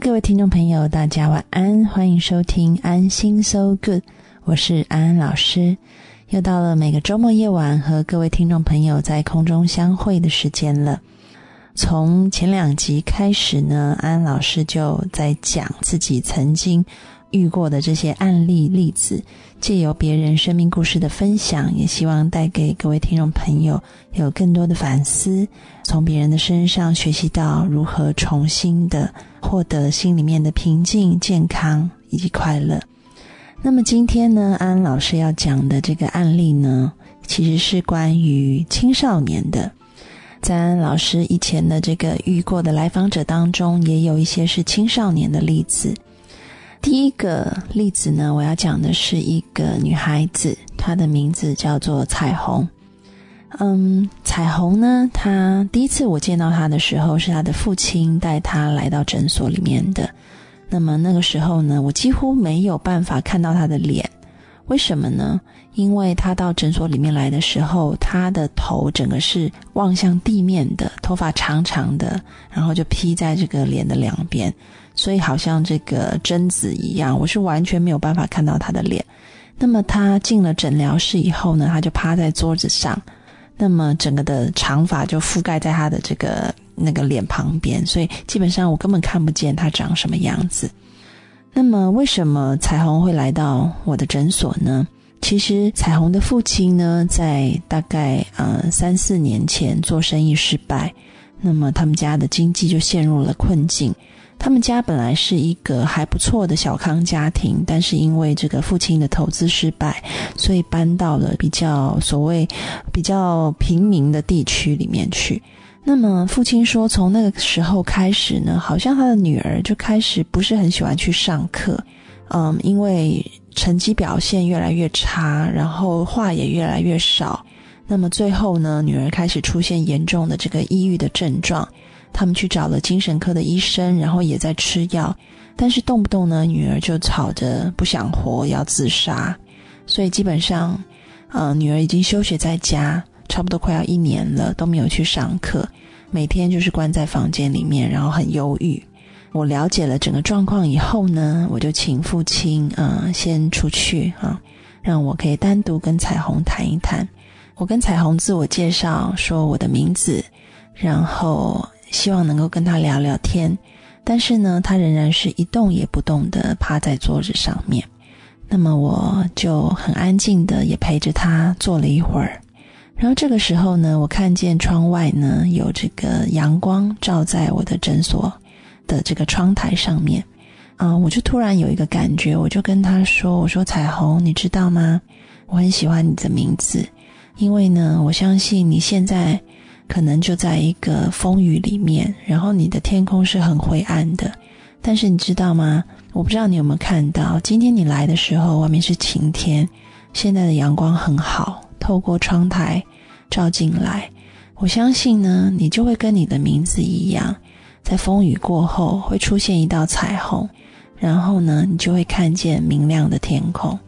各位听众朋友，大家晚安，欢迎收听安心 So Good，我是安安老师。又到了每个周末夜晚和各位听众朋友在空中相会的时间了。从前两集开始呢，安安老师就在讲自己曾经遇过的这些案例例子，借由别人生命故事的分享，也希望带给各位听众朋友有更多的反思，从别人的身上学习到如何重新的获得心里面的平静、健康以及快乐。那么今天呢，安安老师要讲的这个案例呢，其实是关于青少年的。在安老师以前的这个遇过的来访者当中，也有一些是青少年的例子。第一个例子呢，我要讲的是一个女孩子，她的名字叫做彩虹。嗯，彩虹呢，她第一次我见到她的时候，是她的父亲带她来到诊所里面的。那么那个时候呢，我几乎没有办法看到她的脸。为什么呢？因为他到诊所里面来的时候，他的头整个是望向地面的，头发长长的，然后就披在这个脸的两边，所以好像这个贞子一样，我是完全没有办法看到他的脸。那么他进了诊疗室以后呢，他就趴在桌子上，那么整个的长发就覆盖在他的这个那个脸旁边，所以基本上我根本看不见他长什么样子。那么，为什么彩虹会来到我的诊所呢？其实，彩虹的父亲呢，在大概呃三四年前做生意失败，那么他们家的经济就陷入了困境。他们家本来是一个还不错的小康家庭，但是因为这个父亲的投资失败，所以搬到了比较所谓比较平民的地区里面去。那么，父亲说，从那个时候开始呢，好像他的女儿就开始不是很喜欢去上课，嗯，因为成绩表现越来越差，然后话也越来越少。那么最后呢，女儿开始出现严重的这个抑郁的症状，他们去找了精神科的医生，然后也在吃药，但是动不动呢，女儿就吵着不想活，要自杀。所以基本上，嗯，女儿已经休学在家。差不多快要一年了，都没有去上课，每天就是关在房间里面，然后很忧郁。我了解了整个状况以后呢，我就请父亲啊先出去啊，让我可以单独跟彩虹谈一谈。我跟彩虹自我介绍，说我的名字，然后希望能够跟他聊聊天。但是呢，他仍然是一动也不动的趴在桌子上面。那么我就很安静的也陪着他坐了一会儿。然后这个时候呢，我看见窗外呢有这个阳光照在我的诊所的这个窗台上面，啊，我就突然有一个感觉，我就跟他说：“我说彩虹，你知道吗？我很喜欢你的名字，因为呢，我相信你现在可能就在一个风雨里面，然后你的天空是很灰暗的。但是你知道吗？我不知道你有没有看到，今天你来的时候，外面是晴天，现在的阳光很好。”透过窗台照进来，我相信呢，你就会跟你的名字一样，在风雨过后会出现一道彩虹，然后呢，你就会看见明亮的天空。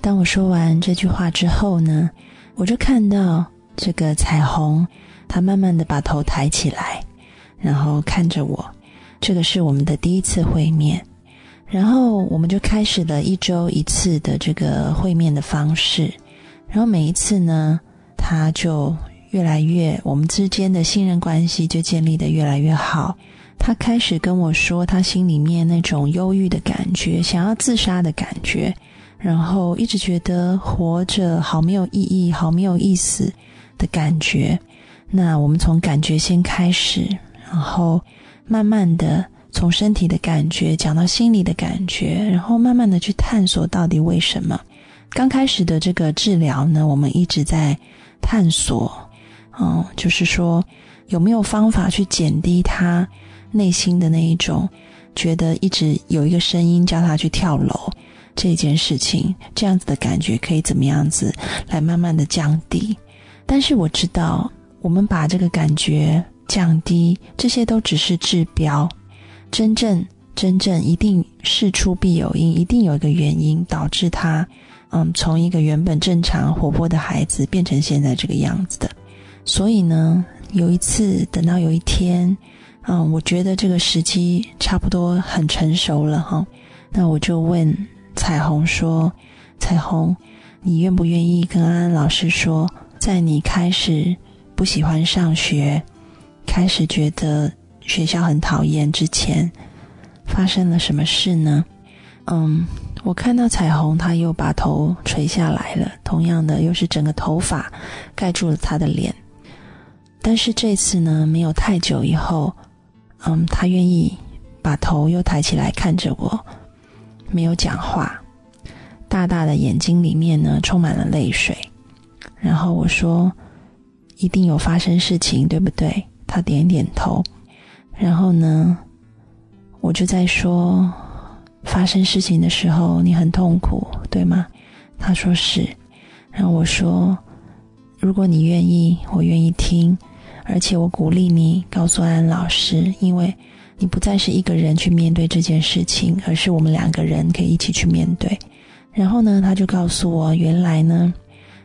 当我说完这句话之后呢，我就看到这个彩虹，他慢慢的把头抬起来，然后看着我。这个是我们的第一次会面，然后我们就开始了一周一次的这个会面的方式。然后每一次呢，他就越来越，我们之间的信任关系就建立的越来越好。他开始跟我说，他心里面那种忧郁的感觉，想要自杀的感觉，然后一直觉得活着好没有意义，好没有意思的感觉。那我们从感觉先开始，然后慢慢的从身体的感觉讲到心理的感觉，然后慢慢的去探索到底为什么。刚开始的这个治疗呢，我们一直在探索，嗯，就是说有没有方法去减低他内心的那一种觉得一直有一个声音叫他去跳楼这件事情，这样子的感觉可以怎么样子来慢慢的降低？但是我知道，我们把这个感觉降低，这些都只是治标，真正真正一定事出必有因，一定有一个原因导致他。嗯，从一个原本正常活泼的孩子变成现在这个样子的，所以呢，有一次等到有一天，嗯，我觉得这个时机差不多很成熟了哈。那我就问彩虹说：“彩虹，你愿不愿意跟安安老师说，在你开始不喜欢上学，开始觉得学校很讨厌之前，发生了什么事呢？”嗯，我看到彩虹，他又把头垂下来了，同样的，又是整个头发盖住了他的脸。但是这次呢，没有太久以后，嗯，他愿意把头又抬起来看着我，没有讲话，大大的眼睛里面呢充满了泪水。然后我说：“一定有发生事情，对不对？”他点点头。然后呢，我就在说。发生事情的时候，你很痛苦，对吗？他说是。然后我说：“如果你愿意，我愿意听，而且我鼓励你告诉安老师，因为你不再是一个人去面对这件事情，而是我们两个人可以一起去面对。”然后呢，他就告诉我，原来呢，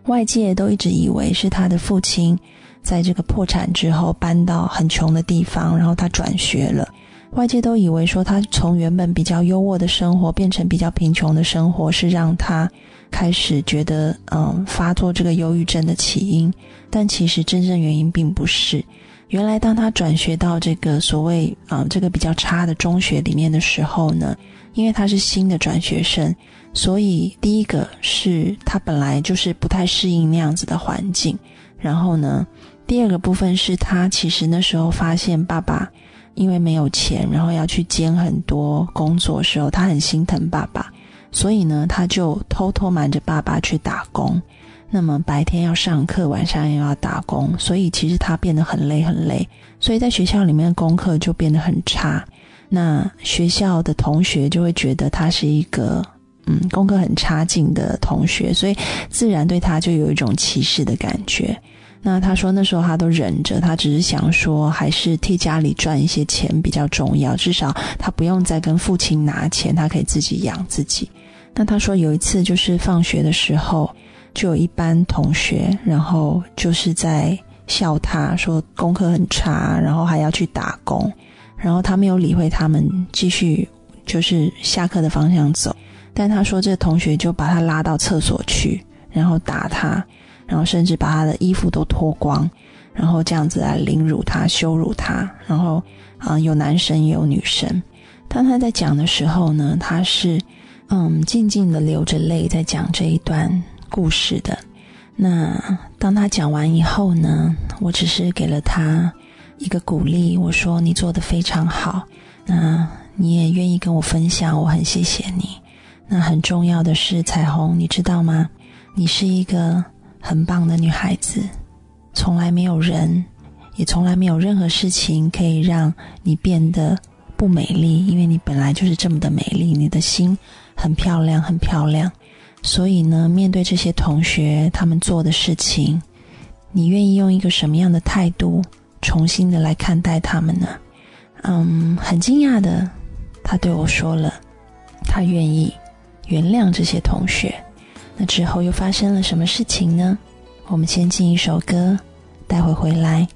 外界都一直以为是他的父亲在这个破产之后搬到很穷的地方，然后他转学了。外界都以为说他从原本比较优渥的生活变成比较贫穷的生活是让他开始觉得嗯发作这个忧郁症的起因，但其实真正原因并不是。原来当他转学到这个所谓啊这个比较差的中学里面的时候呢，因为他是新的转学生，所以第一个是他本来就是不太适应那样子的环境，然后呢，第二个部分是他其实那时候发现爸爸。因为没有钱，然后要去兼很多工作时候，他很心疼爸爸，所以呢，他就偷偷瞒着爸爸去打工。那么白天要上课，晚上又要打工，所以其实他变得很累很累。所以在学校里面的功课就变得很差。那学校的同学就会觉得他是一个嗯功课很差劲的同学，所以自然对他就有一种歧视的感觉。那他说那时候他都忍着，他只是想说还是替家里赚一些钱比较重要，至少他不用再跟父亲拿钱，他可以自己养自己。那他说有一次就是放学的时候，就有一班同学，然后就是在笑他说功课很差，然后还要去打工，然后他没有理会他们，继续就是下课的方向走。但他说这同学就把他拉到厕所去，然后打他。然后甚至把他的衣服都脱光，然后这样子来凌辱他、羞辱他。然后啊，有男生也有女生。当他在讲的时候呢，他是嗯静静的流着泪在讲这一段故事的。那当他讲完以后呢，我只是给了他一个鼓励，我说你做的非常好。那你也愿意跟我分享，我很谢谢你。那很重要的是，彩虹，你知道吗？你是一个。很棒的女孩子，从来没有人，也从来没有任何事情可以让你变得不美丽，因为你本来就是这么的美丽。你的心很漂亮，很漂亮。所以呢，面对这些同学他们做的事情，你愿意用一个什么样的态度重新的来看待他们呢？嗯，很惊讶的，他对我说了，他愿意原谅这些同学。那之后又发生了什么事情呢？我们先进一首歌，待会回来，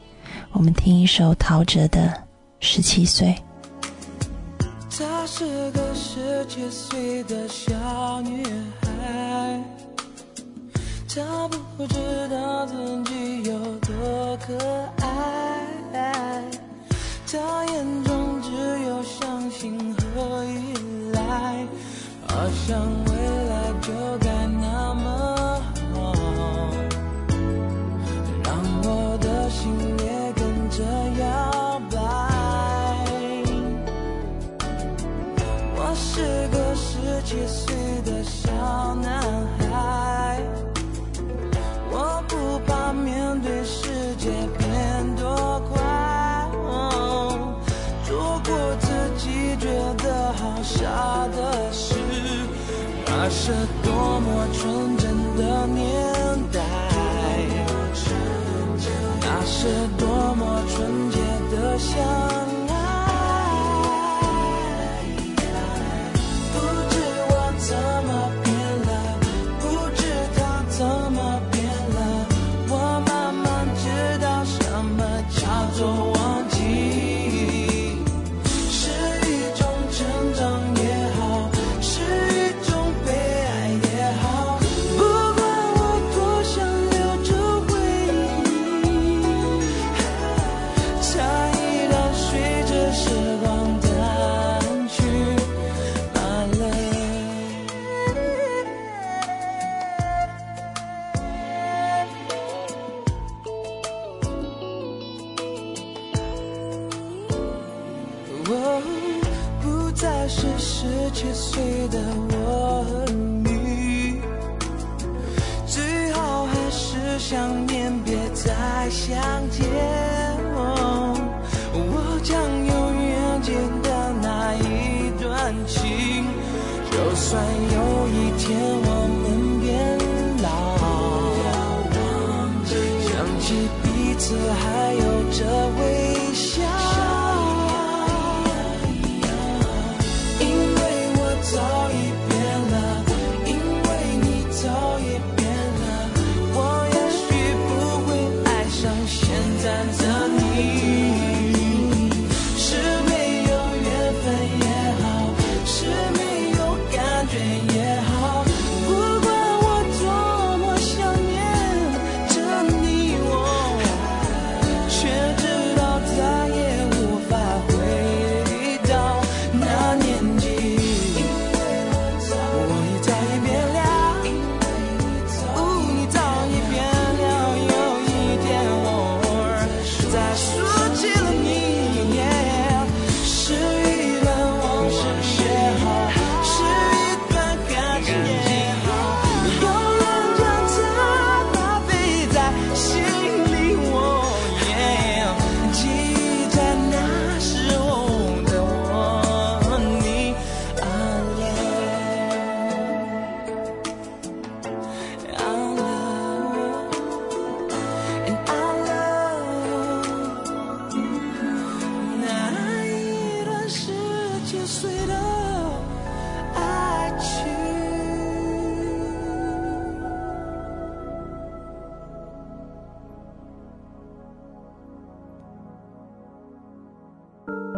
我们听一首陶喆的《十七岁》。她是个十七岁的小女孩，她不知道自己有多可爱，她眼中只有相信和依赖，想未来就该。多么纯真的年代，那是多么纯洁的相。The high.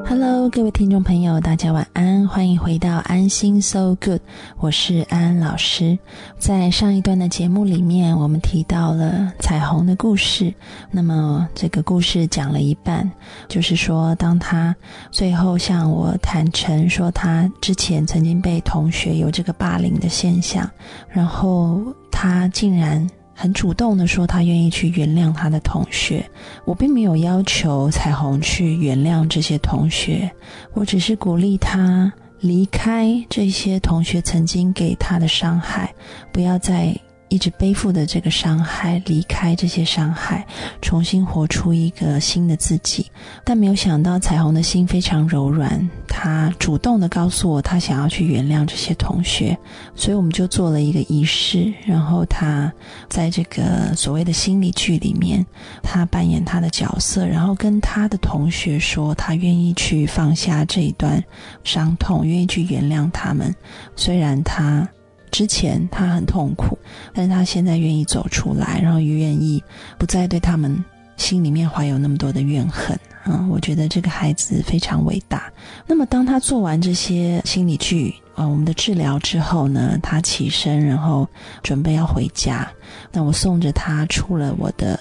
Hello，各位听众朋友，大家晚安，欢迎回到安心 So Good，我是安安老师。在上一段的节目里面，我们提到了彩虹的故事。那么这个故事讲了一半，就是说，当他最后向我坦诚说他之前曾经被同学有这个霸凌的现象，然后他竟然。很主动的说，他愿意去原谅他的同学。我并没有要求彩虹去原谅这些同学，我只是鼓励他离开这些同学曾经给他的伤害，不要再一直背负的这个伤害，离开这些伤害，重新活出一个新的自己。但没有想到，彩虹的心非常柔软，他主动的告诉我，他想要去原谅这些同学，所以我们就做了一个仪式，然后他在这个所谓的心理剧里面，他扮演他的角色，然后跟他的同学说，他愿意去放下这一段伤痛，愿意去原谅他们，虽然他。之前他很痛苦，但是他现在愿意走出来，然后也愿意不再对他们心里面怀有那么多的怨恨。嗯，我觉得这个孩子非常伟大。那么当他做完这些心理剧，呃，我们的治疗之后呢，他起身，然后准备要回家。那我送着他出了我的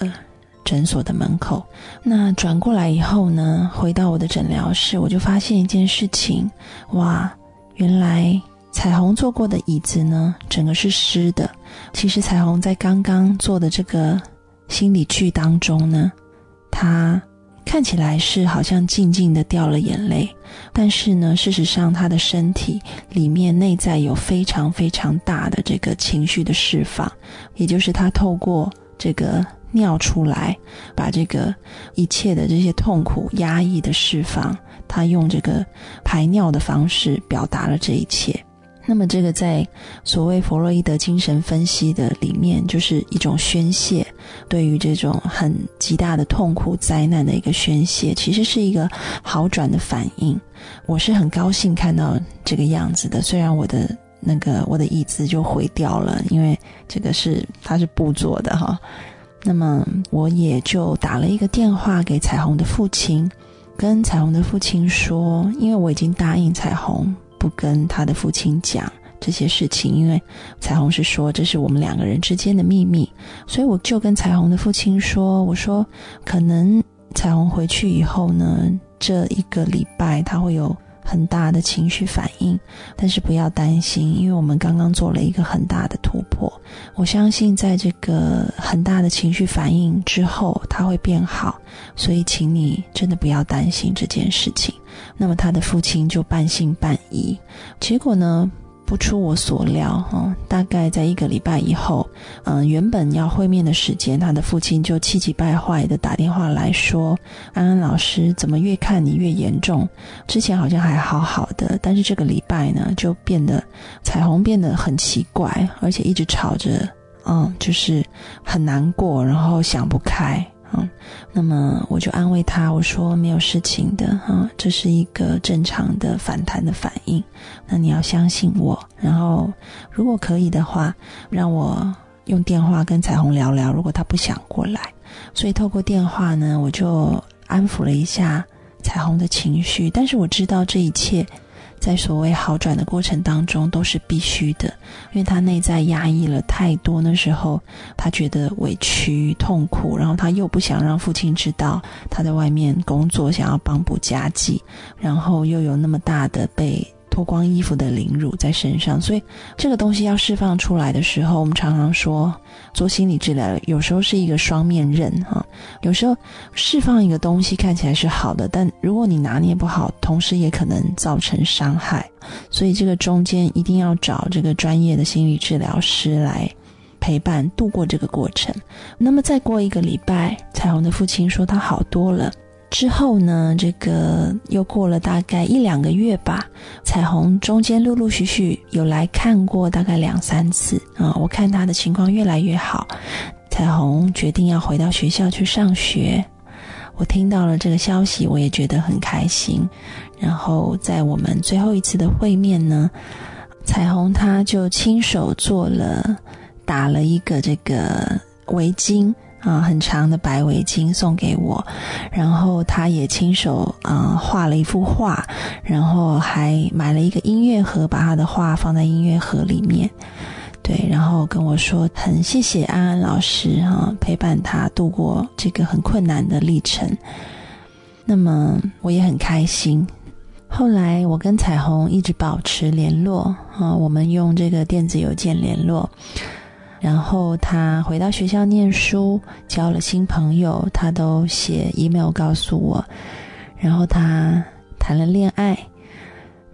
诊所的门口。那转过来以后呢，回到我的诊疗室，我就发现一件事情，哇，原来。彩虹坐过的椅子呢，整个是湿的。其实彩虹在刚刚做的这个心理剧当中呢，她看起来是好像静静的掉了眼泪，但是呢，事实上她的身体里面内在有非常非常大的这个情绪的释放，也就是她透过这个尿出来，把这个一切的这些痛苦、压抑的释放，她用这个排尿的方式表达了这一切。那么，这个在所谓弗洛伊德精神分析的里面，就是一种宣泄，对于这种很极大的痛苦、灾难的一个宣泄，其实是一个好转的反应。我是很高兴看到这个样子的，虽然我的那个我的椅子就毁掉了，因为这个是它是布做的哈。那么，我也就打了一个电话给彩虹的父亲，跟彩虹的父亲说，因为我已经答应彩虹。不跟他的父亲讲这些事情，因为彩虹是说这是我们两个人之间的秘密，所以我就跟彩虹的父亲说：“我说可能彩虹回去以后呢，这一个礼拜他会有很大的情绪反应，但是不要担心，因为我们刚刚做了一个很大的突破。我相信在这个很大的情绪反应之后，他会变好，所以请你真的不要担心这件事情。”那么他的父亲就半信半疑，结果呢？不出我所料，哈，大概在一个礼拜以后，嗯，原本要会面的时间，他的父亲就气急败坏的打电话来说：“安安老师，怎么越看你越严重？之前好像还好好的，但是这个礼拜呢，就变得彩虹变得很奇怪，而且一直吵着，嗯，就是很难过，然后想不开。”嗯，那么我就安慰他，我说没有事情的哈，这是一个正常的反弹的反应。那你要相信我，然后如果可以的话，让我用电话跟彩虹聊聊。如果他不想过来，所以透过电话呢，我就安抚了一下彩虹的情绪。但是我知道这一切。在所谓好转的过程当中，都是必须的，因为他内在压抑了太多。那时候，他觉得委屈、痛苦，然后他又不想让父亲知道他在外面工作，想要帮补家计，然后又有那么大的被。脱光衣服的凌辱在身上，所以这个东西要释放出来的时候，我们常常说做心理治疗有时候是一个双面刃哈。有时候释放一个东西看起来是好的，但如果你拿捏不好，同时也可能造成伤害。所以这个中间一定要找这个专业的心理治疗师来陪伴度过这个过程。那么再过一个礼拜，彩虹的父亲说他好多了。之后呢，这个又过了大概一两个月吧。彩虹中间陆陆续续有来看过大概两三次啊，我看他的情况越来越好。彩虹决定要回到学校去上学，我听到了这个消息，我也觉得很开心。然后在我们最后一次的会面呢，彩虹他就亲手做了打了一个这个围巾。啊，很长的白围巾送给我，然后他也亲手啊画了一幅画，然后还买了一个音乐盒，把他的画放在音乐盒里面。对，然后跟我说很谢谢安安老师哈，陪伴他度过这个很困难的历程。那么我也很开心。后来我跟彩虹一直保持联络啊，我们用这个电子邮件联络。然后他回到学校念书，交了新朋友，他都写 email 告诉我。然后他谈了恋爱，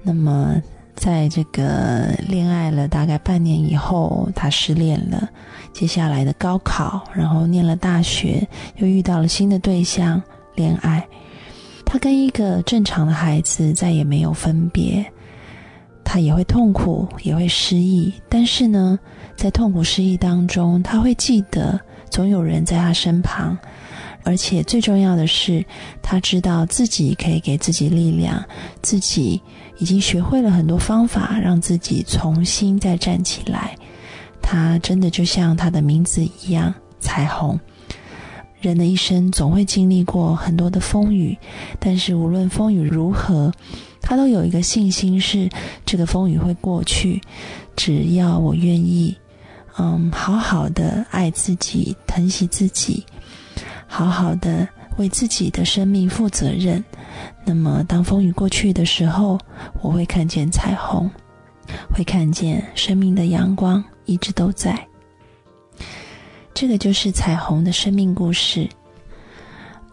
那么在这个恋爱了大概半年以后，他失恋了。接下来的高考，然后念了大学，又遇到了新的对象，恋爱。他跟一个正常的孩子再也没有分别。他也会痛苦，也会失忆，但是呢，在痛苦失忆当中，他会记得总有人在他身旁，而且最重要的是，他知道自己可以给自己力量，自己已经学会了很多方法，让自己重新再站起来。他真的就像他的名字一样，彩虹。人的一生总会经历过很多的风雨，但是无论风雨如何。他都有一个信心，是这个风雨会过去，只要我愿意，嗯，好好的爱自己，疼惜自己，好好的为自己的生命负责任。那么，当风雨过去的时候，我会看见彩虹，会看见生命的阳光一直都在。这个就是彩虹的生命故事。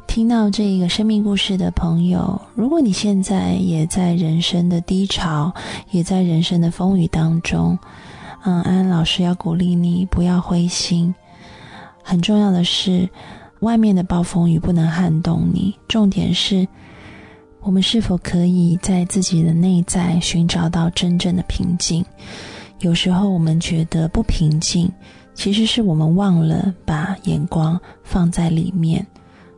听到这个生命故事的朋友，如果你现在也在人生的低潮，也在人生的风雨当中，嗯，安安老师要鼓励你不要灰心。很重要的是，外面的暴风雨不能撼动你。重点是，我们是否可以在自己的内在寻找到真正的平静？有时候我们觉得不平静，其实是我们忘了把眼光放在里面。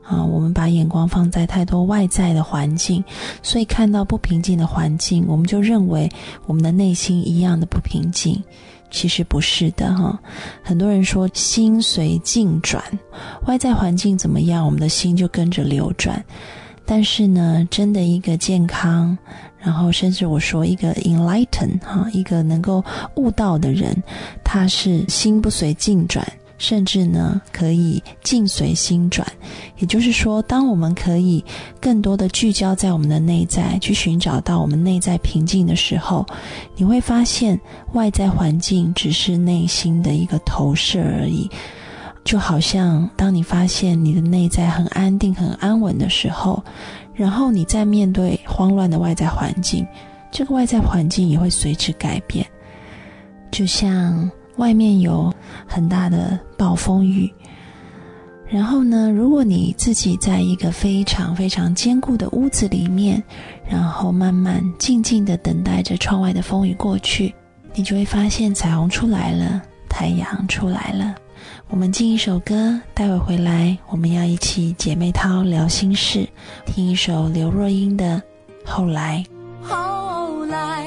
啊，我们把眼光放在太多外在的环境，所以看到不平静的环境，我们就认为我们的内心一样的不平静。其实不是的，哈。很多人说心随境转，外在环境怎么样，我们的心就跟着流转。但是呢，真的一个健康，然后甚至我说一个 enlighten 哈，一个能够悟道的人，他是心不随境转。甚至呢，可以境随心转，也就是说，当我们可以更多的聚焦在我们的内在，去寻找到我们内在平静的时候，你会发现外在环境只是内心的一个投射而已。就好像当你发现你的内在很安定、很安稳的时候，然后你在面对慌乱的外在环境，这个外在环境也会随之改变。就像外面有很大的暴风雨，然后呢，如果你自己在一个非常非常坚固的屋子里面，然后慢慢静静的等待着窗外的风雨过去，你就会发现彩虹出来了，太阳出来了。我们进一首歌，待会回来，我们要一起姐妹淘聊心事，听一首刘若英的《后来》。后来，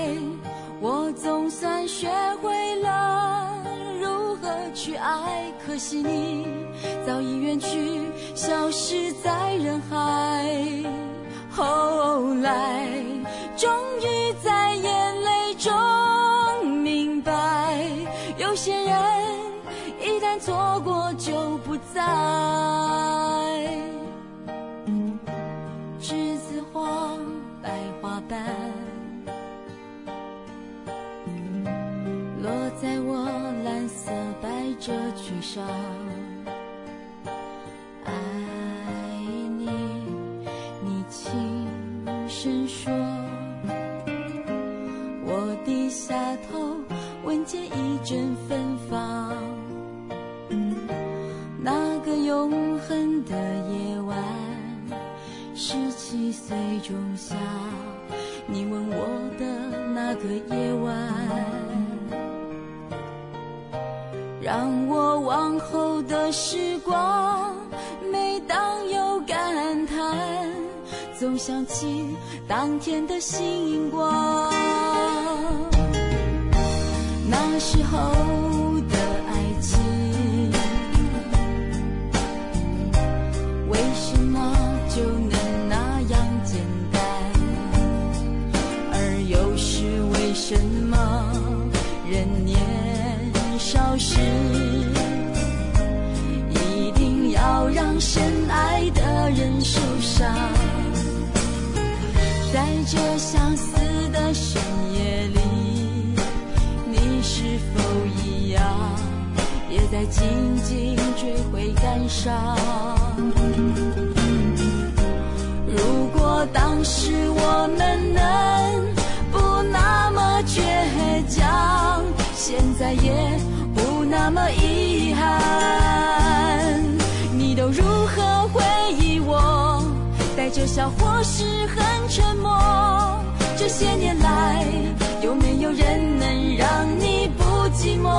我总算学会了如何去爱，可惜你早已远去，消失在人海。后来，终于在眼泪中明白，有些人。错过就不再。起当天的星光。那时候。紧紧追悔感伤？如果当时我们能不那么倔强，现在也不。那么遗憾，你都如何回忆我？带着笑或是很沉默？这些年来，有没有人能让你不寂寞？